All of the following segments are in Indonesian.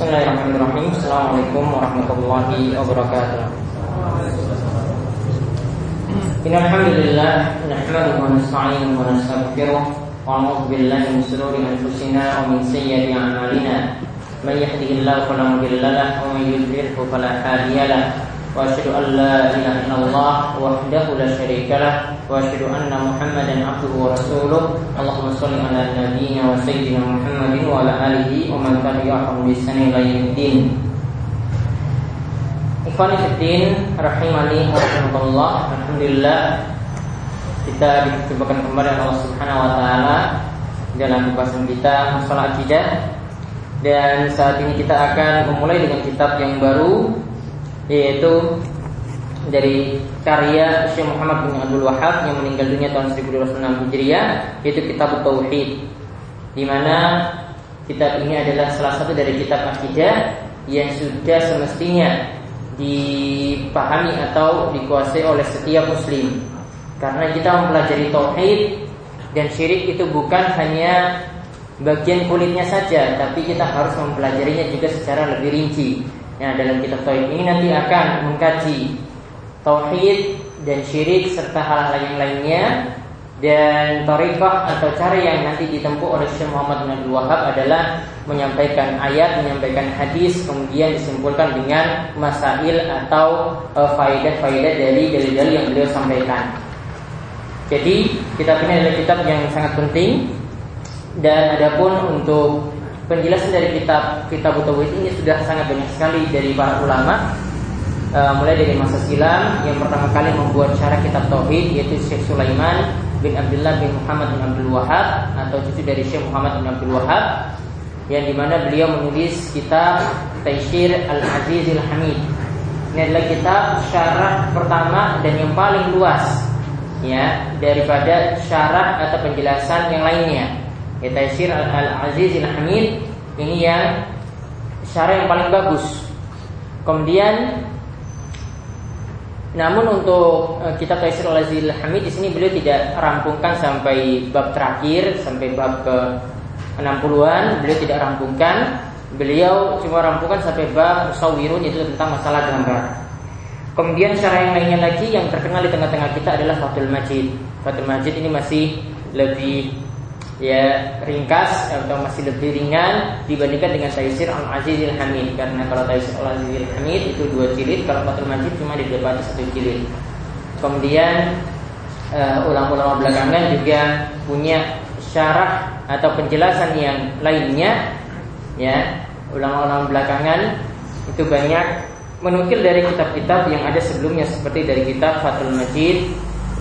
Bismillahirrahmanirrahim. Assalamualaikum warahmatullahi wabarakatuh. Innalhamdulillah nahmaduhu wa nasta'inuhu wa nastaghfiruh wa na'udzu billahi min shururi anfusina wa min sayyiati a'malina. Man yahdihillahu fala mudilla wa man yudlilhu fala. واشهد ان لا اله الا الله وحده لا شريك له واشهد ان محمدا عبده ورسوله اللهم صل على نبينا وسيدنا محمد وعلى اله ومن تبعهم باحسان الى يوم الدين Ikhwan Fiddin Rahimani Rahimahullah Alhamdulillah Kita diperjumpakan kembali Allah Subhanahu Wa Taala Dalam pembahasan kita Masalah akidah Dan saat ini kita akan memulai dengan kitab yang baru yaitu dari karya Syekh Muhammad bin Abdul Wahab yang meninggal dunia tahun 1206 Hijriah yaitu Kitab Tauhid. Di mana kitab ini adalah salah satu dari kitab akidah yang sudah semestinya dipahami atau dikuasai oleh setiap muslim. Karena kita mempelajari tauhid dan syirik itu bukan hanya bagian kulitnya saja tapi kita harus mempelajarinya juga secara lebih rinci Ya, dalam kitab tauhid ini nanti akan mengkaji tauhid dan syirik serta hal-hal yang lainnya dan tarikah atau cara yang nanti ditempuh oleh Syekh Muhammad bin Abdul Wahab adalah menyampaikan ayat, menyampaikan hadis, kemudian disimpulkan dengan masail atau e, faidah-faidah dari dalil-dalil yang beliau sampaikan. Jadi kitab ini adalah kitab yang sangat penting dan adapun untuk penjelasan dari kitab kitab Tauhid ini sudah sangat banyak sekali dari para ulama uh, mulai dari masa silam yang pertama kali membuat syarah kitab tauhid yaitu Syekh Sulaiman bin Abdullah bin Muhammad bin Abdul Wahab atau cucu dari Syekh Muhammad bin Abdul Wahab yang di mana beliau menulis kitab Taisir Al-Azizil Hamid. Ini adalah kitab syarah pertama dan yang paling luas ya daripada syarah atau penjelasan yang lainnya ya Taisir Al-Aziz Al-Hamid ini yang syarah yang paling bagus. Kemudian namun untuk uh, kitab Taisir Al-Aziz Al-Hamid di sini beliau tidak rampungkan sampai bab terakhir sampai bab ke 60-an, beliau tidak rampungkan. Beliau cuma rampungkan sampai bab musawirun yaitu tentang masalah gambar. Kemudian syarah yang lainnya lagi yang terkenal di tengah-tengah kita adalah Fathul Majid. Fathul Majid ini masih lebih ya ringkas atau masih lebih ringan dibandingkan dengan Taisir Al-Azizil Hamid. Karena kalau Taisir Al-Azizil Hamid itu dua jilid kalau Fathul Majid cuma didapati satu jilid. Kemudian uh, ulama-ulama belakangan juga punya syarah atau penjelasan yang lainnya ya. Ulama-ulama belakangan itu banyak menukil dari kitab-kitab yang ada sebelumnya seperti dari kitab Fathul Majid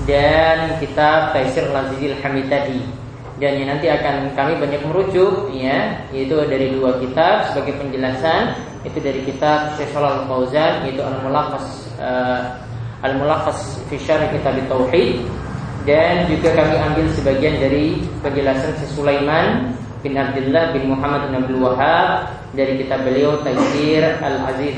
dan kitab Taisir Al-Azizil Hamid tadi dan yang nanti akan kami banyak merujuk ya yaitu dari dua kitab sebagai penjelasan. Itu dari kitab Syekh Shalal Fauzan yaitu Al-Mulaqqas uh, Al-Mulaqqas fi Syarh Kitab Tauhid. Dan juga kami ambil sebagian dari penjelasan Syekh Sulaiman bin Abdullah bin Muhammad bin Abdul Wahab dari kitab beliau Taisir Al-Aziz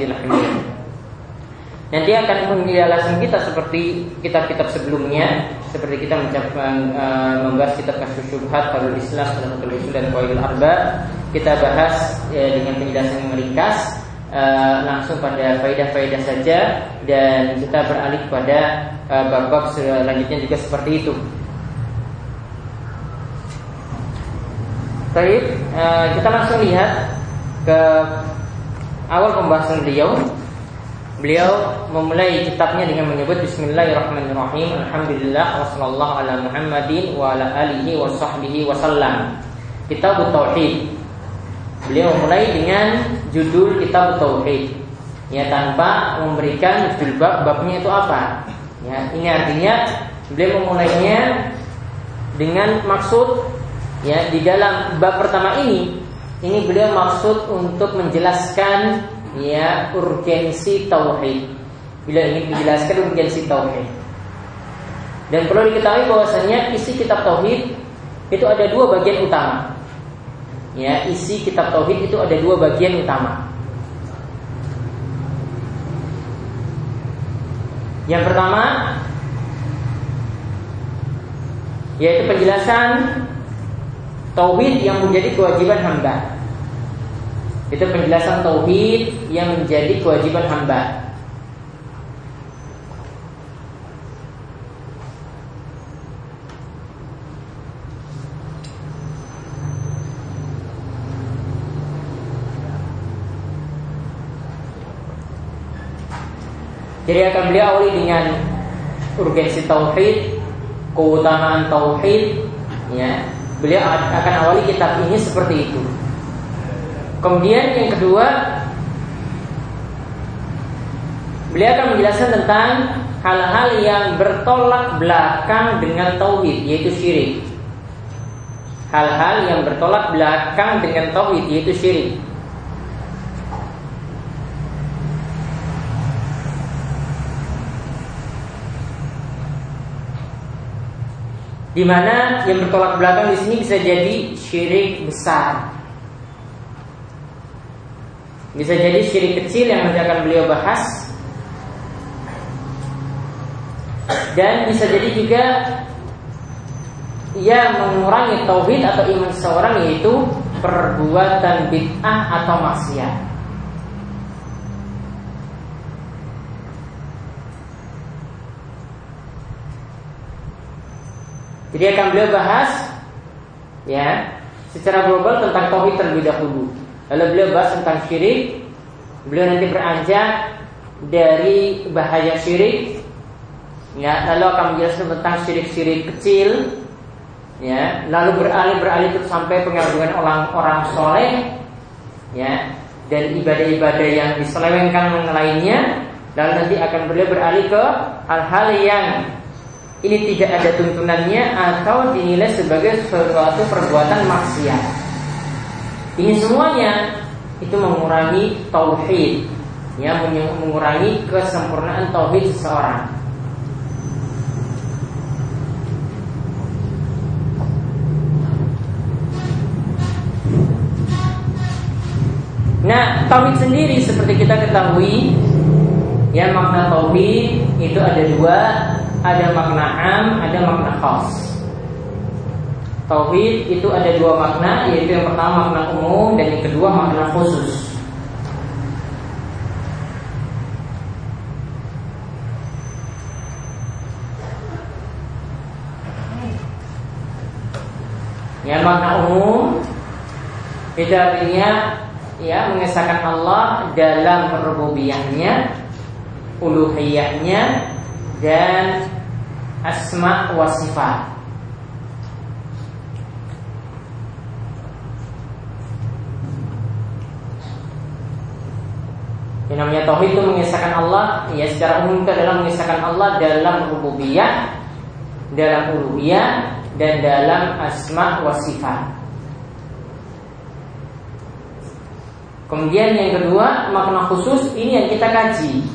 Al-Hamid Nanti akan penjelasan kita seperti kitab-kitab sebelumnya, seperti kita mencapai uh, membahas kitab Kasus Syubhat, Falul Islam, Salatul Usul dan Qaidul Arba. Kita bahas uh, dengan penjelasan yang meringkas, uh, langsung pada faidah-faidah saja dan kita beralih pada uh, bab-bab selanjutnya juga seperti itu. Baik, uh, kita langsung lihat ke awal pembahasan beliau Beliau memulai kitabnya dengan menyebut Bismillahirrahmanirrahim Alhamdulillah Wassallallahu ala Muhammadin Wa ala alihi wa sahbihi wa sallam. Kitab Tauhid. Beliau memulai dengan judul Kitab Tauhid. Ya tanpa memberikan judul bab Babnya itu apa? Ya ini artinya Beliau memulainya Dengan maksud Ya di dalam bab pertama ini Ini beliau maksud untuk menjelaskan ya urgensi tauhid. Bila ingin menjelaskan urgensi tauhid. Dan perlu diketahui bahwasanya isi kitab tauhid itu ada dua bagian utama. Ya, isi kitab tauhid itu ada dua bagian utama. Yang pertama yaitu penjelasan tauhid yang menjadi kewajiban hamba. Itu penjelasan tauhid yang menjadi kewajiban hamba. Jadi akan beliau awali dengan urgensi tauhid, keutamaan tauhid, ya. Beliau akan awali kitab ini seperti itu. Kemudian yang kedua, beliau akan menjelaskan tentang hal-hal yang bertolak belakang dengan tauhid, yaitu syirik. Hal-hal yang bertolak belakang dengan tauhid, yaitu syirik. di mana yang bertolak belakang di sini bisa jadi syirik besar. Bisa jadi syirik kecil yang nanti akan beliau bahas dan bisa jadi juga ia mengurangi tauhid atau iman seseorang yaitu perbuatan bid'ah atau maksiat. Jadi akan beliau bahas ya secara global tentang tauhid terlebih dahulu. Lalu beliau bahas tentang syirik. Beliau nanti beranjak dari bahaya syirik. Ya, lalu akan menjelaskan tentang syirik-syirik kecil. Ya, lalu beralih beralih terus sampai pengagungan orang-orang soleh. Ya, dan ibadah-ibadah yang diselewengkan lainnya. Lalu nanti akan beliau beralih ke hal-hal yang ini tidak ada tuntunannya atau dinilai sebagai suatu perbuatan maksiat. Ini semuanya itu mengurangi tauhid, ya mengurangi kesempurnaan tauhid seseorang. Nah, tauhid sendiri seperti kita ketahui, ya makna tauhid itu ada dua, ada makna am, ada makna khas. Tauhid itu ada dua makna, yaitu yang pertama makna umum dan yang kedua makna khusus. Yang makna umum itu artinya ya mengesahkan Allah dalam rububiyahnya, uluhiyahnya dan asma wa sifat. Yang namanya tauhid itu mengisahkan Allah ya secara umum itu adalah mengisahkan Allah dalam rububiyah, dalam uluhiyah dan dalam asma wa sifat. Kemudian yang kedua makna khusus ini yang kita kaji.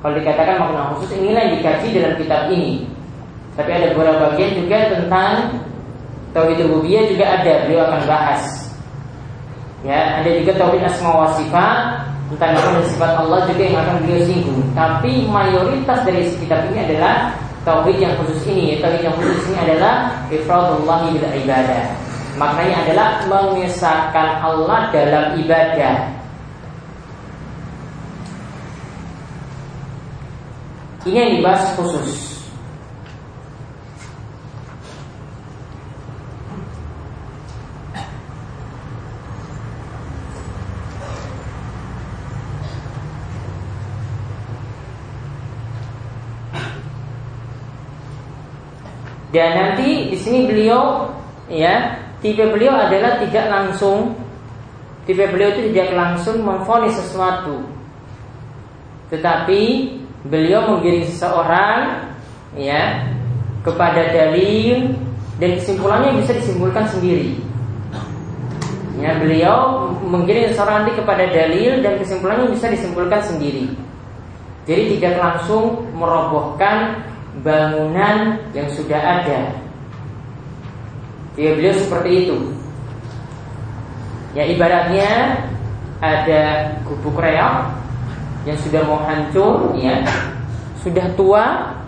Kalau dikatakan makna khusus inilah yang dikaji dalam kitab ini. Tapi ada beberapa bagian juga tentang tauhid rububiyah juga ada, beliau akan bahas. Ya, ada juga tauhid asma wa sifat nama dan sifat Allah juga yang akan beliau singgung. Tapi mayoritas dari kitab ini adalah tauhid yang khusus ini. Tauhid yang khusus ini adalah ifradullah bil ibadah. Maknanya adalah mengesahkan Allah dalam ibadah. Ini yang dibahas khusus. Dan nanti di sini beliau ya tipe beliau adalah tidak langsung tipe beliau itu tidak langsung memfonis sesuatu, tetapi beliau menggiring seseorang ya kepada dalil dan kesimpulannya bisa disimpulkan sendiri. Ya, beliau menggiring seseorang nanti kepada dalil dan kesimpulannya bisa disimpulkan sendiri. Jadi tidak langsung merobohkan bangunan yang sudah ada. Ya beliau seperti itu. Ya ibaratnya ada gubuk reok yang sudah mau hancur ya sudah tua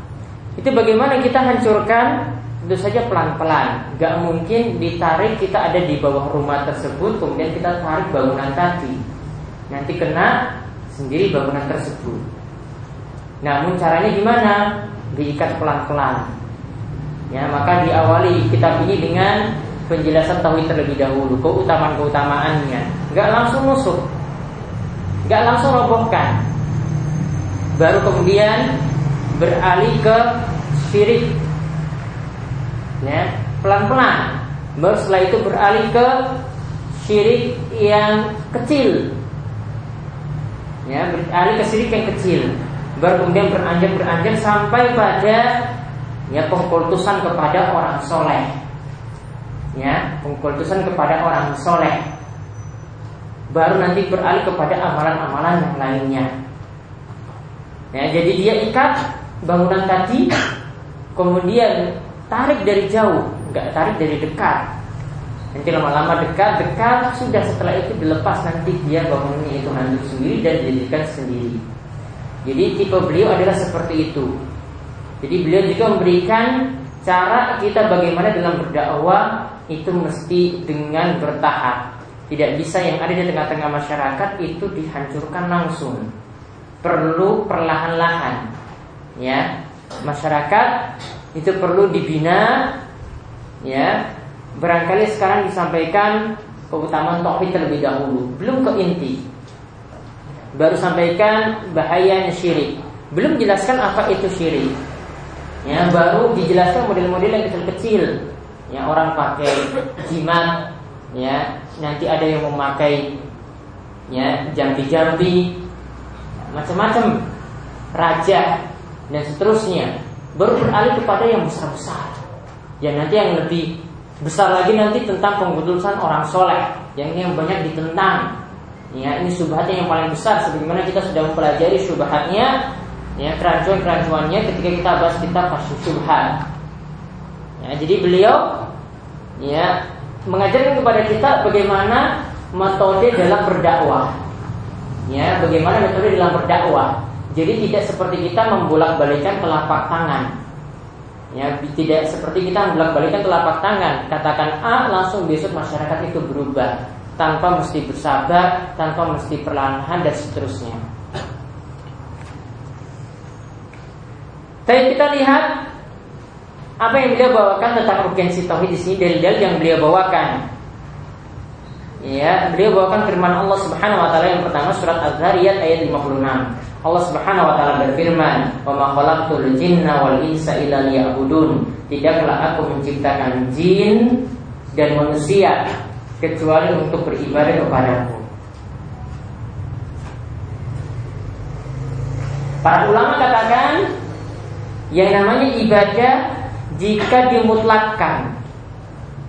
itu bagaimana kita hancurkan tentu saja pelan-pelan gak mungkin ditarik kita ada di bawah rumah tersebut kemudian kita tarik bangunan tadi nanti kena sendiri bangunan tersebut. Namun caranya gimana? Diikat pelan-pelan. Ya, maka diawali kitab ini dengan penjelasan tauhid terlebih dahulu, keutamaan-keutamaannya. Enggak langsung musuh. Enggak langsung robohkan. Baru kemudian beralih ke syirik. Ya, pelan-pelan. Baru setelah itu beralih ke syirik yang kecil. Ya, beralih ke syirik yang kecil. Baru kemudian beranjak-beranjak sampai pada ya pengkultusan kepada orang soleh. Ya, pengkultusan kepada orang soleh. Baru nanti beralih kepada amalan-amalan yang lainnya. Ya, jadi dia ikat bangunan tadi, kemudian tarik dari jauh, nggak tarik dari dekat. Nanti lama-lama dekat, dekat sudah setelah itu dilepas nanti dia bangunnya itu hancur sendiri dan dijadikan sendiri. Jadi tipe beliau adalah seperti itu. Jadi beliau juga memberikan cara kita bagaimana dalam berdakwah itu mesti dengan bertahap. Tidak bisa yang ada di tengah-tengah masyarakat itu dihancurkan langsung. Perlu perlahan-lahan. Ya, masyarakat itu perlu dibina ya barangkali sekarang disampaikan keutamaan tauhid terlebih dahulu belum ke inti baru sampaikan bahayanya syirik belum jelaskan apa itu syirik ya baru dijelaskan model-model yang kecil-kecil ya orang pakai jimat ya nanti ada yang memakai ya jambi-jambi macam-macam raja dan seterusnya baru beralih kepada yang besar-besar. Yang nanti yang lebih besar lagi nanti tentang pengkudusan orang soleh yang yang banyak ditentang. Ya, ini subhatnya yang paling besar sebagaimana kita sudah mempelajari subhatnya ya kerancuan-kerancuannya ketika kita bahas kita kasus subhat. Ya, jadi beliau ya mengajarkan kepada kita bagaimana metode dalam berdakwah. Ya, bagaimana metode dalam berdakwah. Jadi tidak seperti kita membolak-balikan telapak tangan. Ya, tidak seperti kita membolak-balikan telapak tangan. Katakan A, langsung besok masyarakat itu berubah tanpa mesti bersabar, tanpa mesti perlahan dan seterusnya. Tapi kita lihat apa yang beliau bawakan tentang urgensi tauhid di sini dalil-dalil yang beliau bawakan. Ya, beliau bawakan firman Allah Subhanahu wa taala yang pertama surat Az-Zariyat ayat 56. Allah Subhanahu wa taala berfirman, "Wa ma khalaqtul jinna wal insa illa liya'budun." Tidaklah aku menciptakan jin dan manusia kecuali untuk beribadah kepadaku. Para ulama katakan yang namanya ibadah jika dimutlakkan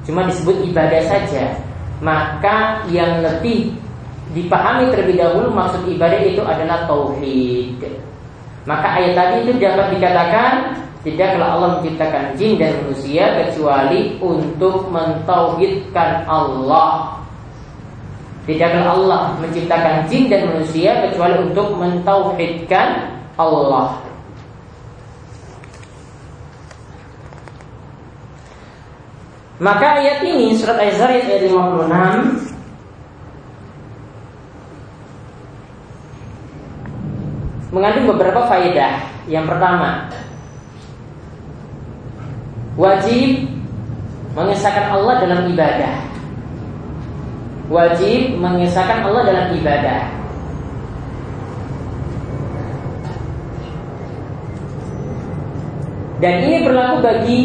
cuma disebut ibadah saja, maka yang lebih dipahami terlebih dahulu maksud ibadah itu adalah tauhid. Maka ayat tadi itu dapat dikatakan tidaklah Allah menciptakan jin dan manusia kecuali untuk mentauhidkan Allah. Tidaklah Allah menciptakan jin dan manusia kecuali untuk mentauhidkan Allah. Maka ayat ini surat Az-Zariyat ayat 56 mengandung beberapa faedah. Yang pertama, wajib mengesahkan Allah dalam ibadah. Wajib mengesahkan Allah dalam ibadah. Dan ini berlaku bagi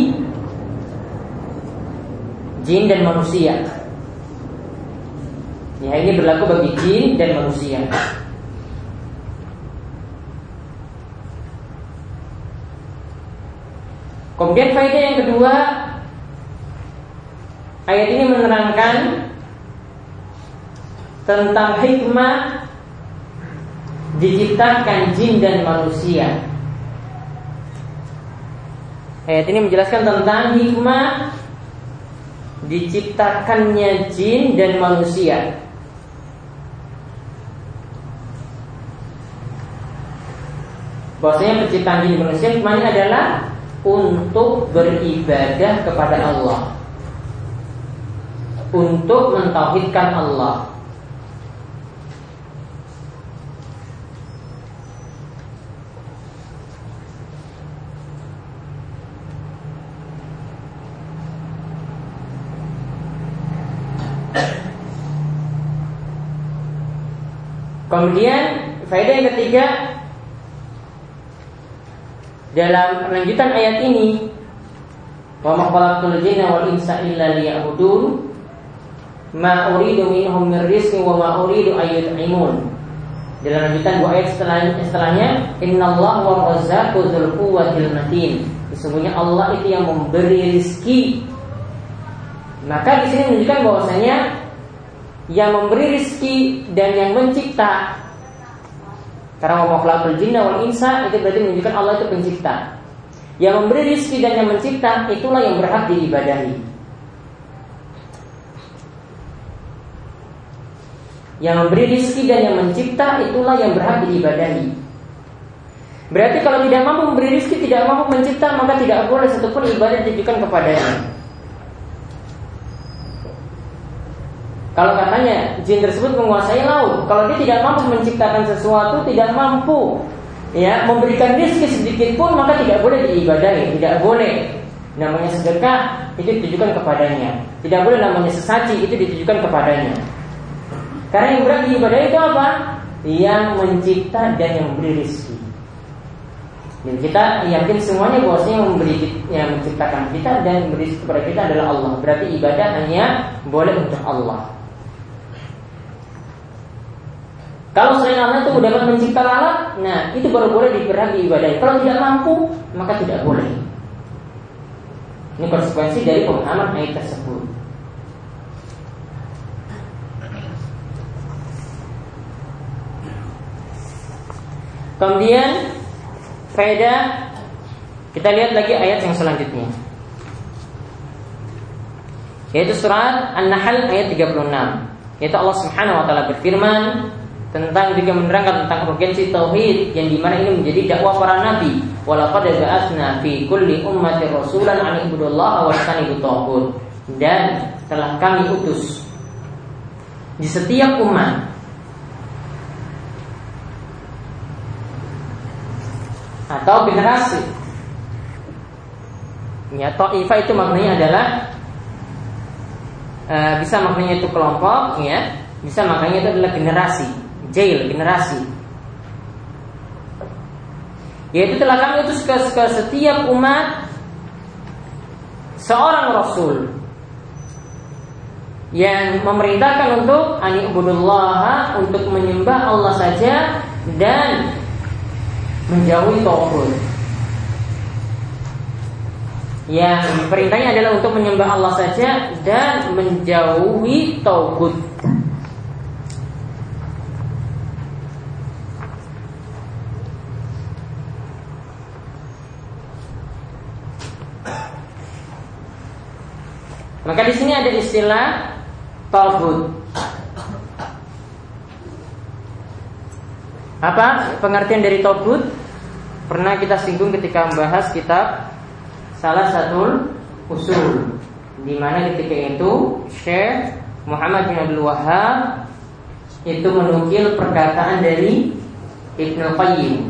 jin dan manusia. Ya, ini berlaku bagi jin dan manusia. Kemudian faedah yang kedua Ayat ini menerangkan Tentang hikmah Diciptakan jin dan manusia. Ayat ini menjelaskan tentang hikmah Diciptakannya jin dan manusia. Bahwasanya penciptaan jin dan manusia hikmahnya adalah untuk beribadah kepada Allah. Untuk mentauhidkan Allah. Kemudian faedah yang ketiga dalam lanjutan ayat ini wa ma khalaqtul jinna wal insa illa liya'budun ma uridu minhum min rizqin wa ma uridu ayyut'imun dalam lanjutan dua ayat setelahnya, setelahnya Allah wa razzaqu dzul quwwatil matin. Sesungguhnya Allah itu yang memberi rizki. Maka di sini menunjukkan bahwasanya yang memberi rizki dan yang mencipta. Karena wa makhlukul jinna wal insa itu berarti menunjukkan Allah itu pencipta. Yang memberi rizki dan yang mencipta itulah yang berhak diibadahi. Yang memberi rizki dan yang mencipta itulah yang berhak diibadahi. Berarti kalau tidak mampu memberi rizki, tidak mampu mencipta, maka tidak boleh satupun ibadah ditujukan kepadanya. Kalau katanya jin tersebut menguasai laut, kalau dia tidak mampu menciptakan sesuatu, tidak mampu ya memberikan rizki sedikit pun, maka tidak boleh diibadahi, tidak boleh. Namanya sedekah itu ditujukan kepadanya. Tidak boleh namanya sesaji itu ditujukan kepadanya. Karena yang berat di ibadah itu apa? Yang mencipta dan yang memberi rezeki. Dan kita yakin semuanya bahwasanya yang memberi yang menciptakan kita dan memberi kepada kita adalah Allah. Berarti ibadah hanya boleh untuk Allah. Kalau selain Allah itu dapat mencipta alat, nah itu baru boleh diberi ibadah. Kalau tidak mampu, maka tidak boleh. Ini konsekuensi dari pemahaman ayat tersebut. Kemudian faedah kita lihat lagi ayat yang selanjutnya. Yaitu surat An-Nahl ayat 36. Yaitu Allah Subhanahu wa taala berfirman tentang juga menerangkan tentang urgensi tauhid yang di mana ini menjadi dakwah para nabi. Walaqad ba'atsna fi kulli ummati rasulan an ibudullaha wa taghut. Dan telah kami utus di setiap umat atau generasi. Ya, ta'ifah itu maknanya adalah e, bisa maknanya itu kelompok, ya, bisa maknanya itu adalah generasi, jail generasi. Yaitu telah kami utus ke, ke setiap umat seorang rasul yang memerintahkan untuk anibudullah untuk menyembah Allah saja dan menjauhi tauhid. Yang perintahnya adalah untuk menyembah Allah saja dan menjauhi tauhid. Maka di sini ada istilah tauhid. Apa pengertian dari togut? Pernah kita singgung ketika membahas kitab salah satu usul di mana ketika itu Syekh Muhammad bin Abdul Wahab itu menukil perkataan dari Ibnu Qayyim.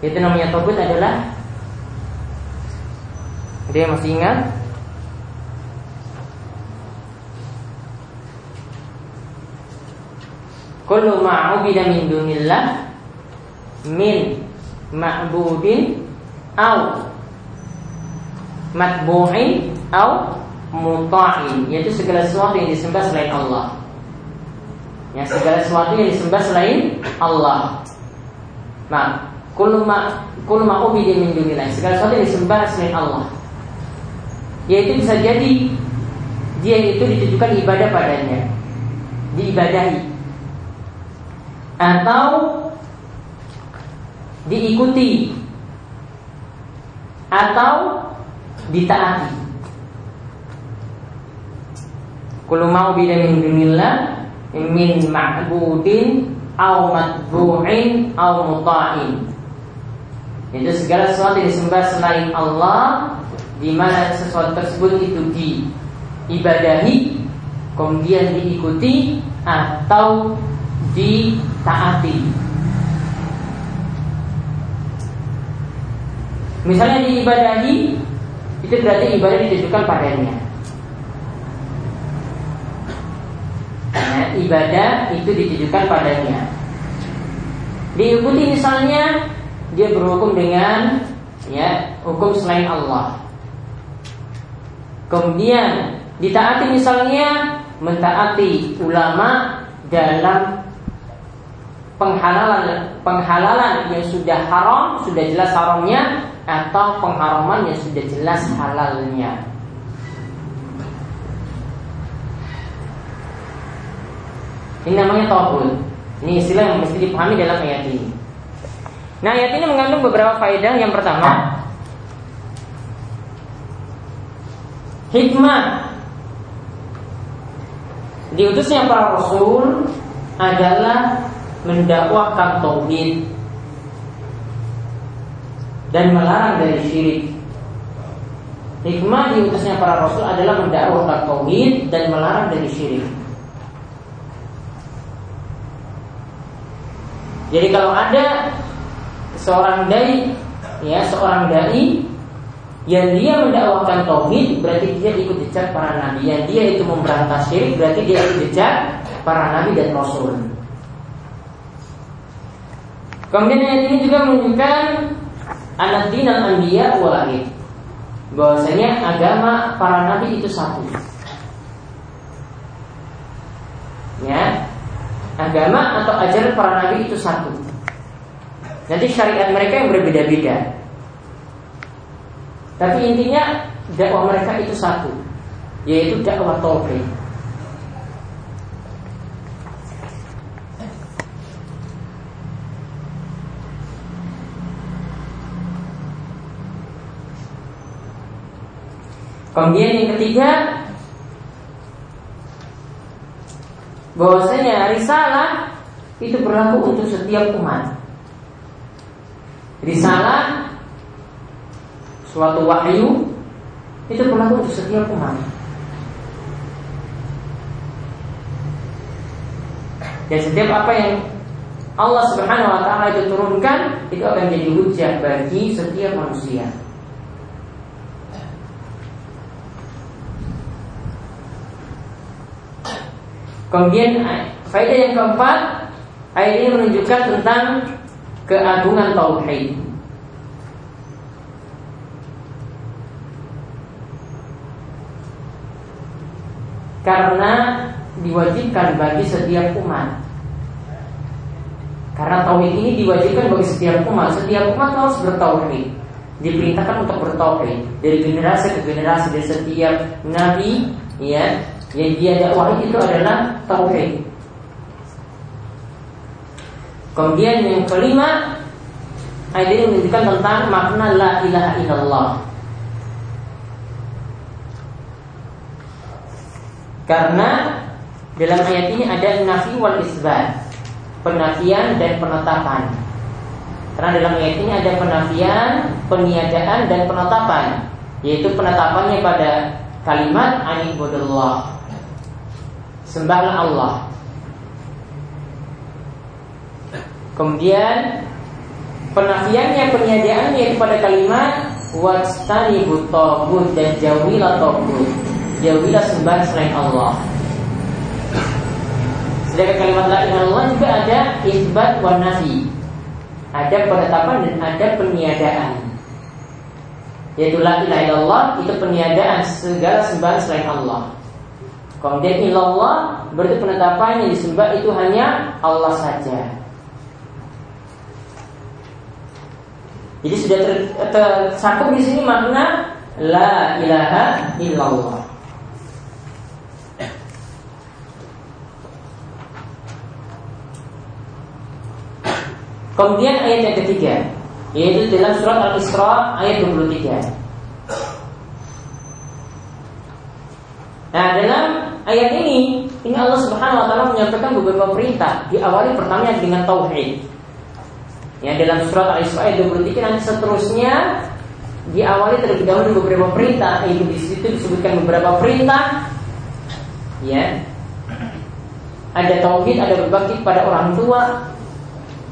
Itu namanya togut adalah dia masih ingat Kullu ma'ubida min dunillah min ma'budin au matbu'in au muta'in yaitu segala sesuatu yang disembah selain Allah. Ya, segala sesuatu yang disembah selain Allah. Nah, kullu ma kullu ma'ubida min dunillah, segala sesuatu yang disembah selain Allah. Yaitu bisa jadi dia itu ditujukan ibadah padanya, diibadahi atau diikuti atau ditaati. Kullu ma'bida min dunillah min ma'budin au matbu'in au muta'in. Itu segala sesuatu yang disembah selain Allah di mana sesuatu tersebut itu diibadahi kemudian diikuti atau ditaati. Misalnya diibadahi itu berarti ibadah ditujukan padanya. Nah, ibadah itu ditujukan padanya. Diikuti misalnya dia berhukum dengan ya hukum selain Allah. Kemudian ditaati misalnya mentaati ulama dalam penghalalan penghalalan yang sudah haram sudah jelas haramnya atau pengharaman yang sudah jelas halalnya. Ini namanya tauhid. Ini istilah yang mesti dipahami dalam ayat ini. Nah, ayat ini mengandung beberapa faedah. Yang pertama, hikmah diutusnya para rasul adalah mendakwakan tauhid dan melarang dari syirik. Hikmah diutusnya para rasul adalah mendakwakan tauhid dan melarang dari syirik. Jadi kalau ada seorang dai, ya seorang dai yang dia mendakwakan tauhid berarti dia ikut jejak para nabi. Yang dia itu memberantas syirik berarti dia ikut jejak para nabi dan rasul. Kemudian ayat ini juga menunjukkan anak dinal anbiya walahid bahwasanya agama para nabi itu satu. Ya, agama atau ajaran para nabi itu satu. Nanti syariat mereka yang berbeda-beda. Tapi intinya dakwah mereka itu satu, yaitu dakwah tauhid. Kemudian yang ketiga bahwasanya risalah itu berlaku untuk setiap umat. Risalah suatu wahyu itu berlaku untuk setiap umat. Dan setiap apa yang Allah Subhanahu wa taala itu turunkan itu akan jadi hujah bagi setiap manusia. Kemudian faedah yang keempat, ayat ini menunjukkan tentang keagungan tauhid. Karena diwajibkan bagi setiap umat. Karena tauhid ini diwajibkan bagi setiap umat. Setiap umat harus bertauhid. Diperintahkan untuk bertauhid dari generasi ke generasi dari setiap nabi, ya, yang dia dakwahi itu adalah tauhid. Kemudian yang kelima ayat ini menunjukkan tentang makna la ilaha illallah. Karena dalam ayat ini ada nafi wal isbat, penafian dan penetapan. Karena dalam ayat ini ada penafian, peniadaan dan penetapan, yaitu penetapannya pada kalimat anibudullah sembahlah Allah. Kemudian penafiannya peniadaannya kepada kalimat wastani tagut dan jauhilah tagut. Jauhilah sembah selain Allah. Sedangkan kalimat la illallah juga ada isbat wa nafi. Ada penetapan dan ada peniadaan. Yaitu la ilaha illallah itu peniadaan segala sembah selain Allah. Kemudian ilallah berarti penetapan yang disembah itu hanya Allah saja. Jadi sudah tercakup di sini makna la ilaha illallah. Kemudian ayat yang ketiga yaitu dalam surat Al-Isra ayat 23. Nah, dalam ayat ini, ini Allah Subhanahu wa taala menyampaikan beberapa perintah. Diawali pertamanya dengan tauhid. Ya, dalam surat Al-Isra ayat 23 nanti seterusnya diawali terlebih dahulu beberapa perintah. Itu di situ disebutkan beberapa perintah. Ya. Ada tauhid, ada berbakti pada orang tua,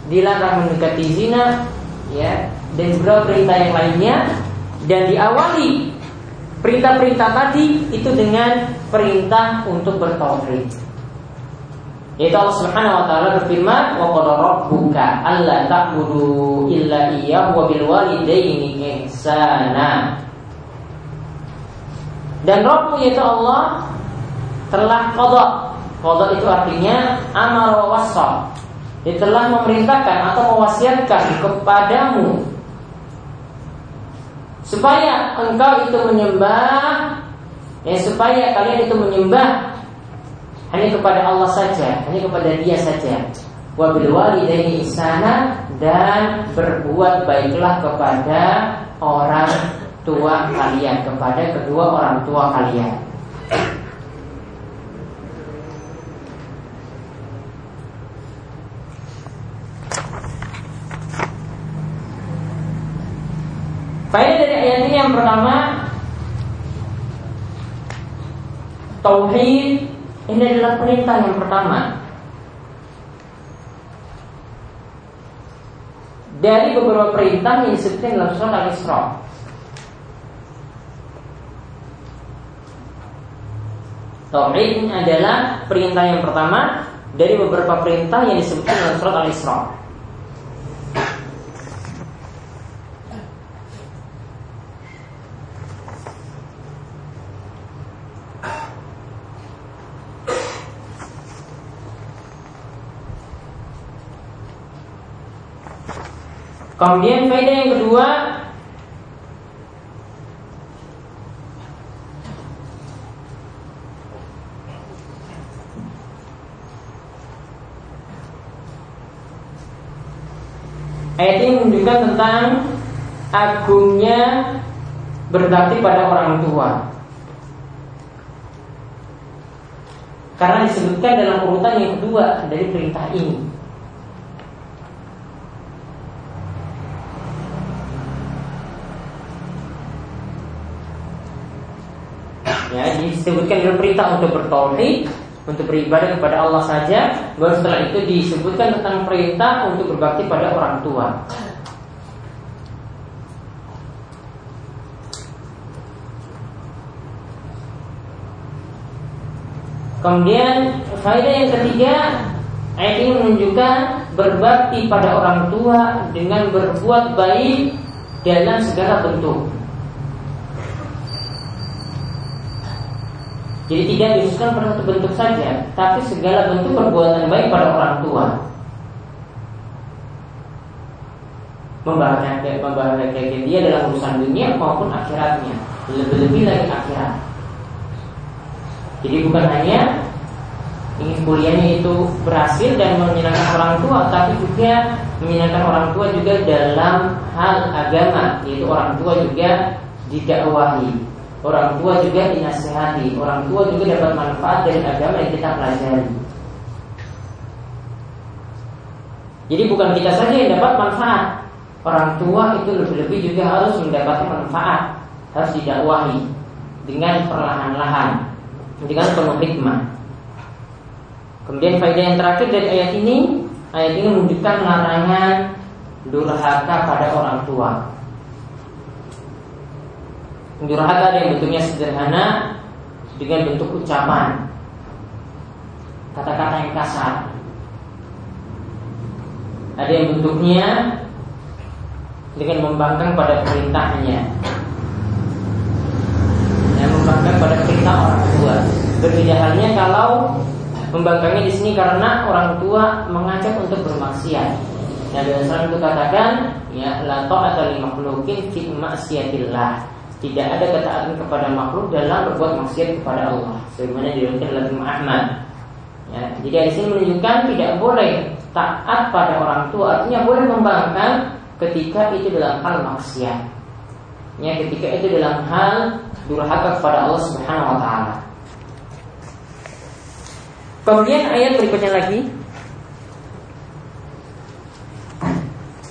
dilarang mendekati zina, ya, dan beberapa perintah yang lainnya dan diawali Perintah-perintah tadi itu dengan perintah untuk bertauhid. Yaitu Allah Subhanahu wa taala berfirman, "Wa qad rabbuka alla ta'budu illa iyyahu wa bil walidaini ihsana." Dan Rabbmu yaitu Allah telah kodok Kodok itu artinya amar wa wasal Dia telah memerintahkan atau mewasiatkan kepadamu Supaya engkau itu menyembah ya, Supaya kalian itu menyembah Hanya kepada Allah saja Hanya kepada dia saja walidaini isana Dan berbuat baiklah kepada orang tua kalian kepada kedua orang tua kalian. Faedah ini yang pertama Tauhid ini adalah perintah yang pertama Dari beberapa perintah yang disebutkan dalam surat Al-Isra Tauhid adalah perintah yang pertama dari beberapa perintah yang disebutkan dalam surat Al-Isra. Kemudian faedah yang kedua Ayat ini menunjukkan tentang agungnya berbakti pada orang tua. Karena disebutkan dalam urutan yang kedua dari perintah ini. Ya, disebutkan dalam perintah untuk bertauhid untuk beribadah kepada Allah saja baru setelah itu disebutkan tentang perintah untuk berbakti pada orang tua Kemudian faedah yang ketiga ayat ini menunjukkan berbakti pada orang tua dengan berbuat baik dalam segala bentuk. Jadi tidak dikhususkan pada satu bentuk saja, tapi segala bentuk perbuatan baik pada orang tua. Membahagiakan, membahagiakan dia dalam urusan dunia maupun akhiratnya, lebih-lebih lagi akhirat. Jadi bukan hanya ingin kuliahnya itu berhasil dan menyenangkan orang tua, tapi juga menyenangkan orang tua juga dalam hal agama, yaitu orang tua juga didakwahi Orang tua juga dinasihati. Orang tua juga dapat manfaat dari agama yang kita pelajari. Jadi bukan kita saja yang dapat manfaat. Orang tua itu lebih-lebih juga harus mendapatkan manfaat. Harus didakwahi Dengan perlahan-lahan Dengan penuh hikmah. Kemudian faedah yang terakhir dari ayat ini Ayat ini menunjukkan larangan Durhaka pada orang tua Durhaka ada yang bentuknya sederhana dengan bentuk ucapan, kata-kata yang kasar. Ada yang bentuknya dengan membangkang pada perintahnya, yang membangkang pada perintah orang tua. Berbeda halnya kalau membangkangnya di sini karena orang tua mengajak untuk bermaksiat. Nabi Muhammad itu katakan, ya la ta'ata li makhluqin fi ma'siyatillah tidak ada ketaatan kepada makhluk dalam berbuat maksiat kepada Allah. Sebagaimana diriwayatkan oleh Imam Ahmad. Ya, jadi di sini menunjukkan tidak boleh taat pada orang tua. Artinya boleh membangkang ketika itu dalam hal maksiat. Ya ketika itu dalam hal durhaka kepada Allah Subhanahu wa taala. Kemudian ayat berikutnya lagi.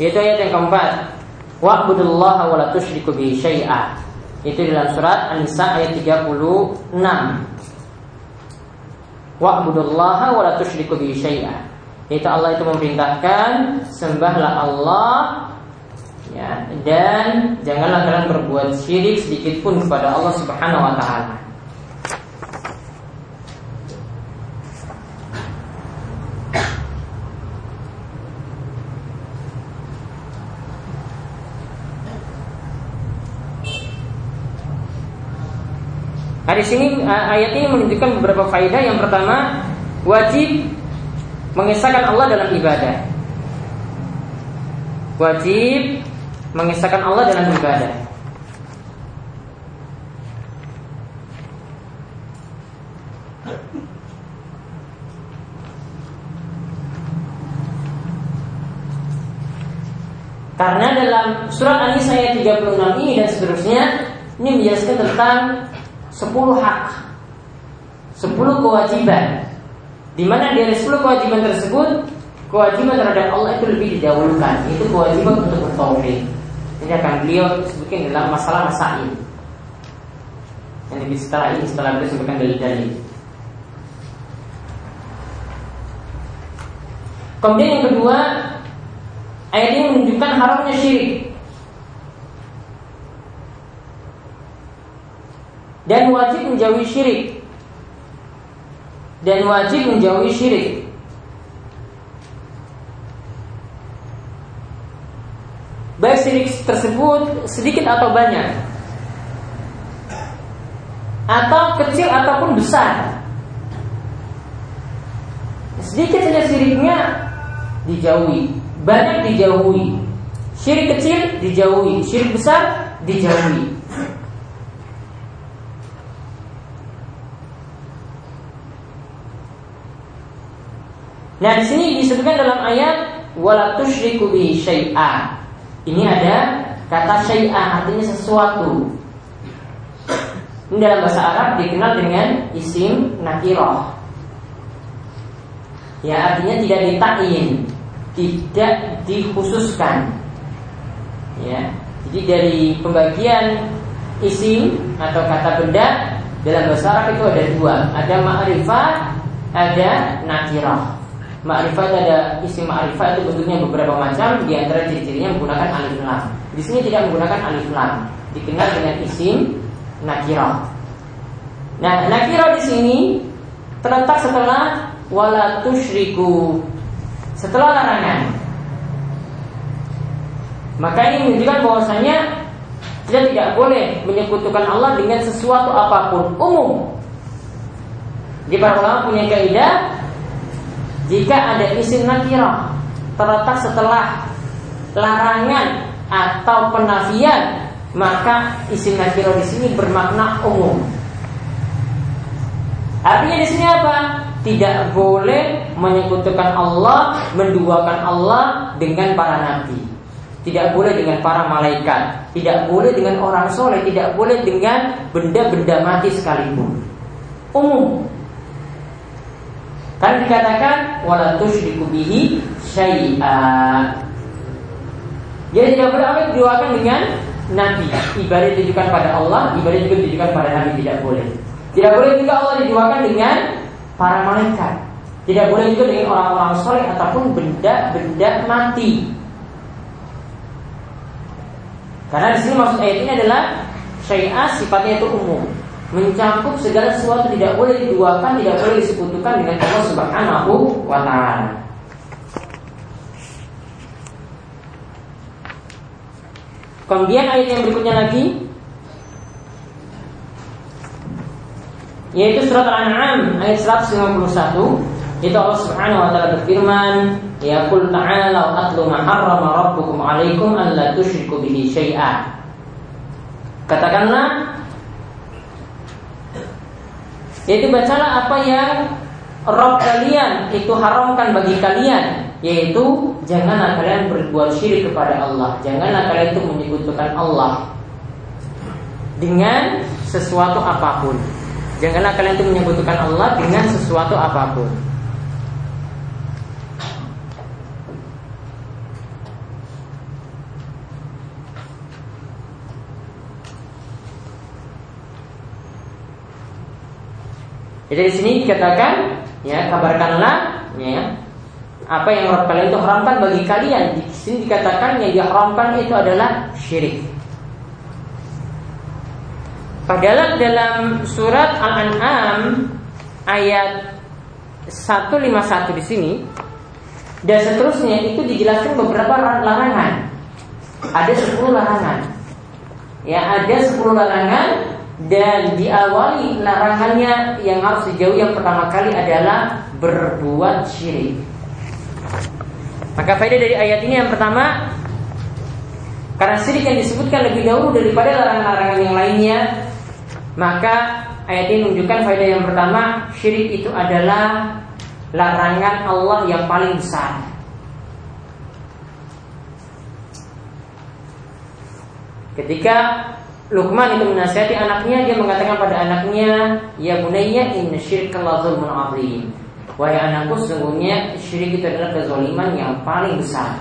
Yaitu ayat yang keempat. Wa'budullaha wa la tusyriku bihi syai'a itu dalam surat An-Nisa ayat 36. Wa'budullaha wa la tusyriku bihi syai'a. Itu Allah itu memerintahkan sembahlah Allah ya dan janganlah kalian berbuat syirik sedikit pun kepada Allah Subhanahu wa taala. Di sini ayat ini menunjukkan beberapa faedah. Yang pertama, wajib mengesahkan Allah dalam ibadah. Wajib mengesahkan Allah dalam ibadah. Karena dalam surat An-Nisa ayat 36 ini dan seterusnya ini menjelaskan tentang 10 hak. 10 kewajiban. Di mana dari 10 kewajiban tersebut kewajiban terhadap Allah itu lebih didahulukan. Itu kewajiban untuk bertauhid. Ini akan beliau sebutkan dalam masalah masail. Yang lebih setelah ini setelah beliau sebutkan dalil-dalil. Kemudian yang kedua Ayat ini menunjukkan haramnya syirik Dan wajib menjauhi syirik. Dan wajib menjauhi syirik. Baik syirik tersebut sedikit atau banyak. Atau kecil ataupun besar. Sedikit saja syiriknya dijauhi. Banyak dijauhi. Syirik kecil dijauhi, syirik besar dijauhi. Nah, di sini disebutkan dalam ayat wala tusyriku bi syai'a. Ini ada kata syai'a artinya sesuatu. Ini dalam bahasa Arab dikenal dengan isim nakirah. Ya, artinya tidak ditain tidak dikhususkan ya jadi dari pembagian isim atau kata benda dalam bahasa Arab itu ada dua ada ma'rifat ada ma'rifat ada isim ma'rifat itu bentuknya beberapa macam di antara ciri-cirinya menggunakan alif lam di sini tidak menggunakan alif lam dikenal dengan isim nakirah nah nakirah di sini terletak setelah wala tusyriku setelah larangan. Maka ini menunjukkan bahwasanya kita tidak boleh menyekutukan Allah dengan sesuatu apa pun umum. Di para ulama punya kaidah jika ada isim nakirah terletak setelah larangan atau penafian maka isim nakirah di sini bermakna umum. Artinya di sini apa? tidak boleh menyekutukan Allah, menduakan Allah dengan para nabi. Tidak boleh dengan para malaikat, tidak boleh dengan orang soleh, tidak boleh dengan benda-benda mati sekalipun. Umum. Kan dikatakan wala tusyriku bihi syai'a. Jadi tidak boleh diduakan dengan nabi. Ibadah ditujukan pada Allah, ibadah juga ditujukan pada nabi tidak boleh. Tidak boleh juga Allah diduakan dengan para malaikat. Tidak boleh juga dengan orang-orang soleh ataupun benda-benda mati. Karena di sini maksud ayat ini adalah syai'ah sifatnya itu umum, mencakup segala sesuatu tidak boleh diduakan, tidak boleh disekutukan dengan Allah Subhanahu wa taala. Kemudian ayat yang berikutnya lagi yaitu surat Al-An'am ayat 151 itu Allah Subhanahu wa taala berfirman ya qul ta'ala atlu ma harrama rabbukum 'alaikum an la tusyriku bihi syai'a katakanlah yaitu bacalah apa yang Rob kalian itu haramkan bagi kalian. Yaitu janganlah kalian berbuat syirik kepada Allah. Janganlah kalian itu menyekutukan Allah dengan sesuatu apa pun. Janganlah kalian itu menyebutkan Allah dengan sesuatu apa pun. Jadi di sini dikatakan ya kabarkanlah ya apa yang Rabb kalian itu haramkan bagi kalian. Di sini dikatakan yang diharamkan itu adalah syirik. Padahal dalam surat Al-An'am ayat 151 di sini dan seterusnya itu dijelaskan beberapa larangan. Ada 10 larangan. Ya, ada 10 larangan dan diawali larangannya yang harus dijauhi yang pertama kali adalah berbuat syirik. Maka faedah dari ayat ini yang pertama karena syirik yang disebutkan lebih dahulu daripada larangan-larangan yang lainnya, maka ayat ini menunjukkan faedah yang pertama syirik itu adalah larangan Allah yang paling besar. Ketika Luqman itu menasihati anaknya, dia mengatakan pada anaknya, "Ya bunayya, inna syirka la zulmun azim." Wahai anakku, sesungguhnya syirik itu adalah kezaliman yang paling besar.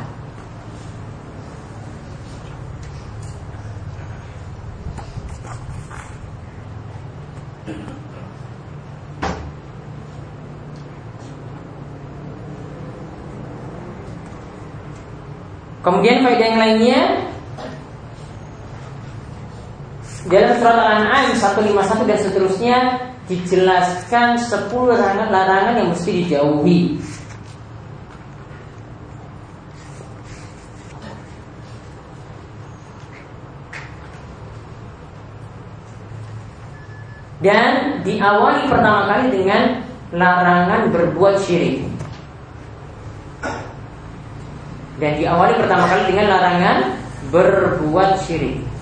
Kemudian faedah yang lainnya dalam surat Al-An'am 151 dan seterusnya dijelaskan 10 larangan-larangan yang mesti dijauhi. Dan diawali pertama kali dengan larangan berbuat syirik. Dan diawali pertama kali dengan larangan berbuat syirik.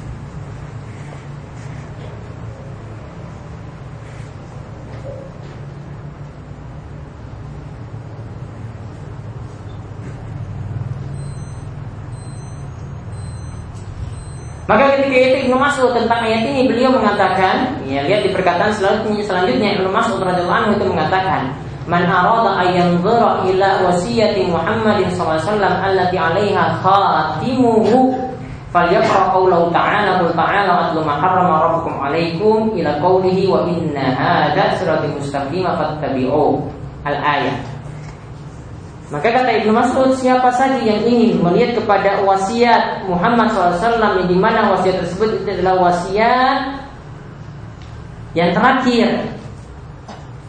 Maka ketika itu Ibnu Mas'ud tentang ayat ini beliau mengatakan, ya lihat di perkataan selanjutnya selanjutnya Ibnu Mas'ud radhiyallahu anhu itu mengatakan, "Man arada ayyan dhara ila wasiyati Muhammadin sallallahu alaihi wasallam allati 'alaiha khatimuhu falyaqra qawlahu ta'ala qul ta'ala atlu ma harrama rabbukum 'alaikum ila qawlihi wa inna hadza siratal mustaqim fattabi'u." Al-ayat. Maka kata Ibnu Mas'ud, siapa saja yang ingin melihat kepada wasiat Muhammad SAW yang di mana wasiat tersebut itu adalah wasiat yang terakhir,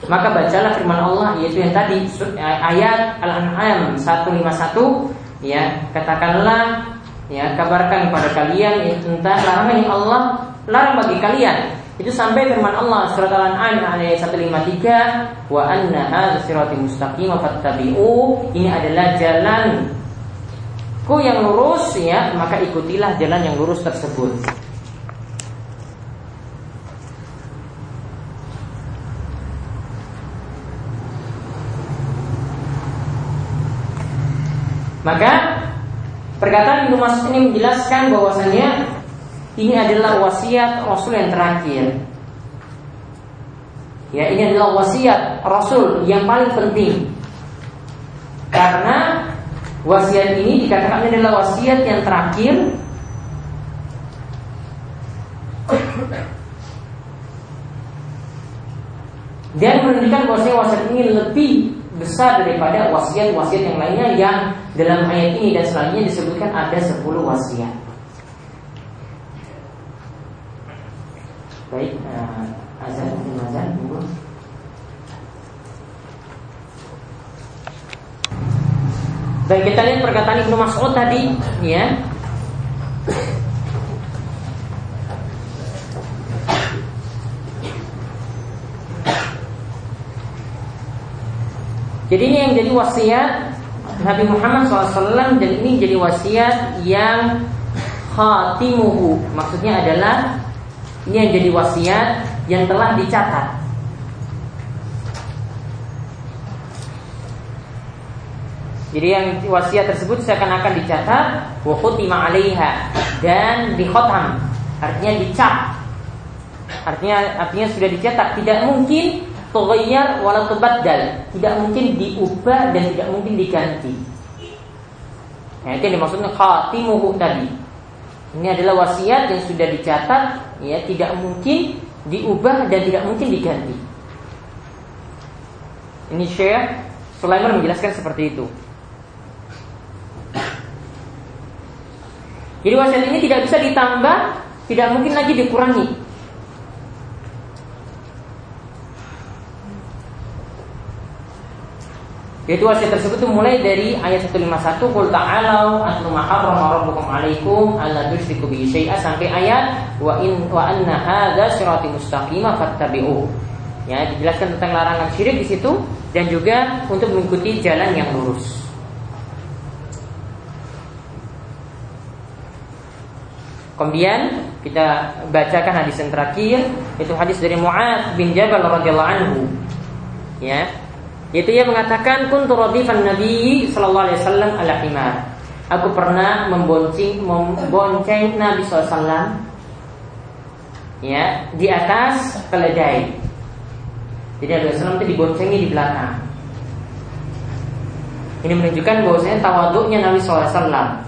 maka bacalah firman Allah yaitu yang tadi ayat Al-An'am 151 ya katakanlah ya kabarkan kepada kalian tentang larangan yang Allah larang bagi kalian itu sampai firman Allah surat Al-An'am ayat 153 wa anna hadza sirati mustaqim fattabi'u ini adalah jalan ku yang lurus ya maka ikutilah jalan yang lurus tersebut. Maka perkataan Ibnu Mas'ud ini menjelaskan bahwasanya ini adalah wasiat Rasul yang terakhir. Ya, ini adalah wasiat Rasul yang paling penting. Karena wasiat ini dikatakan adalah wasiat yang terakhir dan menunjukkan bahwa wasiat ini lebih besar daripada wasiat-wasiat yang lainnya yang dalam ayat ini dan selanjutnya disebutkan ada 10 wasiat. Baik, uh, azan, azan, tunggu. Dan kita lihat perkataan Ibnu Mas'ud tadi, ya. Jadi ini yang jadi wasiat Nabi Muhammad SAW dan ini jadi wasiat yang khatimuhu. Maksudnya adalah ini yang jadi wasiat yang telah dicatat. Jadi yang wasiat tersebut seakan-akan dicatat wa 'alaiha dan dikhotam. Artinya dicap. Artinya artinya sudah dicetak, tidak mungkin tughayyar wala tubaddal, tidak mungkin diubah dan tidak mungkin diganti. Nah, itu yang dimaksudnya khatimuhu tadi. Ini adalah wasiat yang sudah dicatat, ya tidak mungkin diubah dan tidak mungkin diganti. Ini Syekh Sulaiman menjelaskan seperti itu. Jadi wasiat ini tidak bisa ditambah, tidak mungkin lagi dikurangi. Yaitu wasiat tersebut itu mulai dari ayat 151 Qul ta'alau atlu ma harrama rabbukum 'alaikum alla tusyriku bihi syai'a sampai ayat wa in wa anna hadza sirati mustaqima fattabi'u. Ya, dijelaskan tentang larangan syirik di situ dan juga untuk mengikuti jalan yang lurus. Kemudian kita bacakan hadis yang terakhir itu hadis dari Mu'ad bin Jabal radhiyallahu anhu. Ya, itu ia mengatakan kuntu radifan Nabi sallallahu alaihi wasallam ala himar. Aku pernah membonceng membonceng Nabi SAW ya di atas keledai. Jadi Nabi SAW itu diboncengi di belakang. Ini menunjukkan bahwasanya tawaduknya Nabi SAW.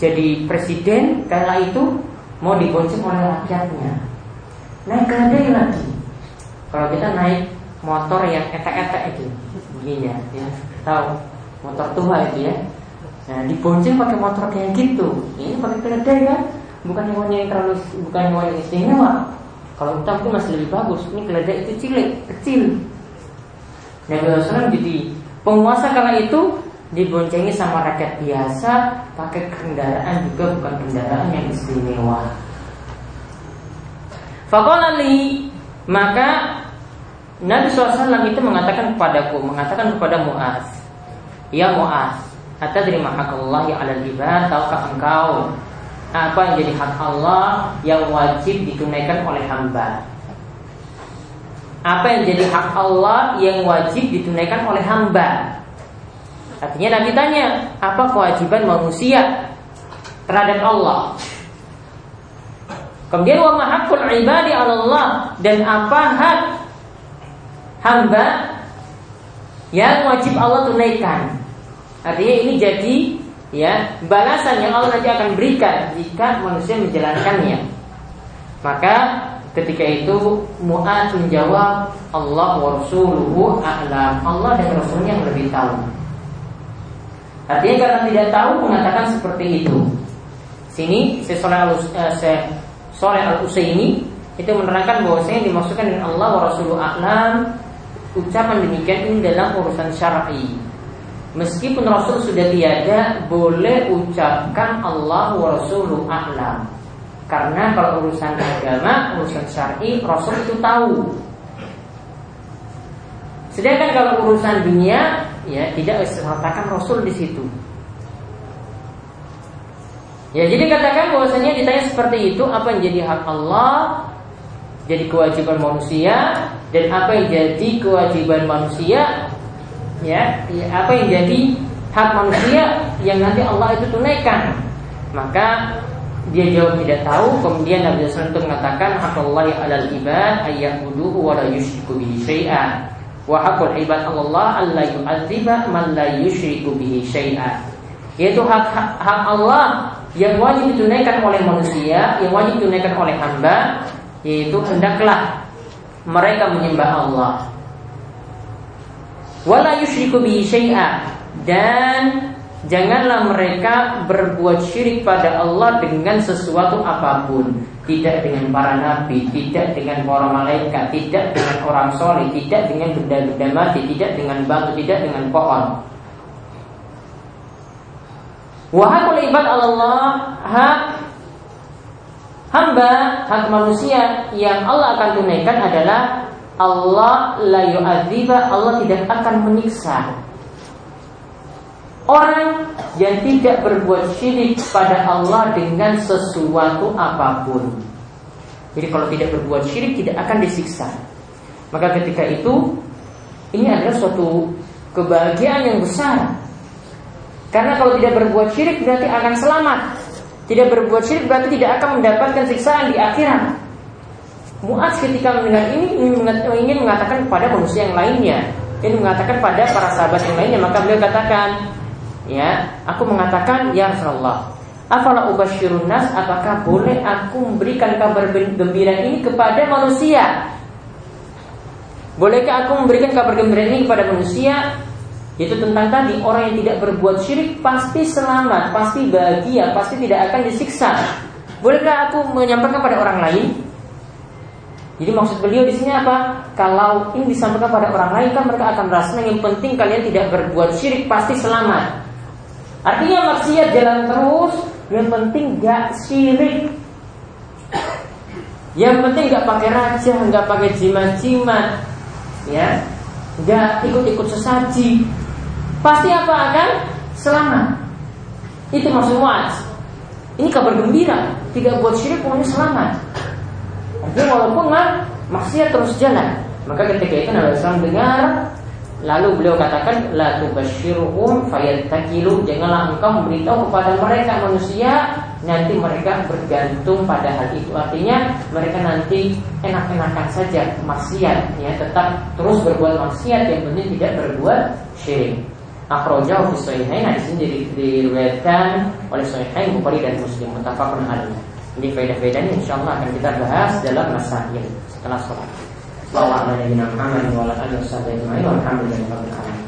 Jadi presiden kala itu mau dibonceng oleh rakyatnya. Naik keledai lagi. Kalau kita naik motor yang etek-etek itu begini ya, ya tahu motor tua itu ya. Nah dibonceng pakai motor kayak gitu. Ini pakai keledai kan? Bukan hewan yang terlalu bukan hewan yang istimewa. Kalau kita pun masih lebih bagus. Ini keledai itu cilik kecil. Nabi Rasulullah jadi penguasa kala itu diboncengi sama rakyat biasa pakai kendaraan juga bukan kendaraan yang istimewa. Fakolali maka Nabi SAW itu mengatakan kepadaku, mengatakan kepada Muaz, Ya Muaz, atadri mahakallahi ala ibad, tahukah engkau apa yang jadi hak Allah yang wajib ditunaikan oleh hamba? Apa yang jadi hak Allah yang wajib ditunaikan oleh hamba? Artinya Nabi tanya, apa kewajiban manusia terhadap Allah? Kemudian wa mahakul ibadi Allah dan apa hak hamba yang wajib Allah tunaikan. Artinya ini jadi ya balasan yang Allah nanti akan berikan jika manusia menjalankannya. Maka ketika itu Mu'ad menjawab Allah wa a'lam. Allah dan Rasulnya yang lebih tahu. Artinya karena tidak tahu mengatakan seperti itu. Sini Soleh al-Usaini itu menerangkan bahwasanya dimaksudkan dengan Allah wa Rasuluhu a'lam ucapan demikian ini dalam urusan syar'i. Meskipun Rasul sudah tiada, boleh ucapkan Allah wa Rasuluh a'lam. Karena kalau urusan agama, urusan syar'i, Rasul itu tahu. Sedangkan kalau urusan dunia, ya tidak disertakan Rasul di situ. Ya, jadi katakan bahwasanya ditanya seperti itu, apa yang jadi hak Allah, jadi kewajiban manusia, dan apa yang jadi kewajiban manusia ya, ya apa yang jadi hak manusia yang nanti Allah itu tunaikan. Maka dia jawab tidak tahu kemudian Nabi SAW itu mengatakan hakallahi alal ibad ayyabuduhu wa la yushriku bihi syai'a. Wa hakul ibad Allah alla yu'adziba man la yushriku bihi syai'a. Yaitu hak hak Allah yang wajib ditunaikan oleh manusia yang wajib ditunaikan oleh hamba yaitu hendaklah mereka menyembah Allah. Wala bihi dan janganlah mereka berbuat syirik pada Allah dengan sesuatu apa pun, tidak dengan para nabi, tidak dengan para malaikat, tidak dengan orang soleh, tidak dengan benda-benda mati, tidak dengan batu, tidak dengan pohon. Wahakul ibad Allah hamba, hak manusia yang Allah akan tunaikan adalah Allah la yu'adziba, Allah tidak akan menyiksa. Orang yang tidak berbuat syirik pada Allah dengan sesuatu apa pun. Jadi kalau tidak berbuat syirik tidak akan disiksa. Maka ketika itu Ini adalah suatu kebahagiaan yang besar. Karena kalau tidak berbuat syirik berarti akan selamat tidak berbuat syirik berarti tidak akan mendapatkan siksaan di akhirat. Mu'ad ketika mendengar ini ingin mengatakan kepada manusia yang lainnya, ingin mengatakan pada para sahabat yang lainnya, maka beliau katakan, ya, aku mengatakan ya Rasulullah, Apalah ubashirun nas? Apakah boleh aku memberikan kabar gembira ini kepada manusia? Bolehkah aku memberikan kabar gembira ini kepada manusia itu tentang tadi orang yang tidak berbuat syirik pasti selamat, pasti bahagia, pasti tidak akan disiksa. Bolehkah aku menyampaikan pada orang lain? Jadi maksud beliau di sini apa? Kalau ini disampaikan pada orang lain kan mereka akan merasa yang penting kalian tidak berbuat syirik pasti selamat. Artinya maksiat jalan terus, yang penting gak syirik. Yang penting gak pakai raja, gak pakai jimat-jimat, ya, gak ikut-ikut sesaji. Pasti apa akan selamat. Itu maksud muaz. Ini kabar gembira, tidak buat syirik pokoknya selamat. Artinya walaupun maksiat terus jalan, maka ketika itu Nabi SAW dengar Lalu beliau katakan La tubashirhum fayattakilu Janganlah engkau memberitahu kepada mereka manusia Nanti mereka bergantung pada hal itu Artinya mereka nanti enak-enakan saja maksiat ya Tetap terus berbuat maksiat Yang penting tidak berbuat syirik Akhrajahu fi sahihain Hadis ini diriwayatkan oleh sahihain Bukhari dan Muslim. Mutafakun alaih ini faedah-faedahnya insya Allah akan kita bahas dalam masail setelah sholat. Sallallahu alaihi wa sallam. Wa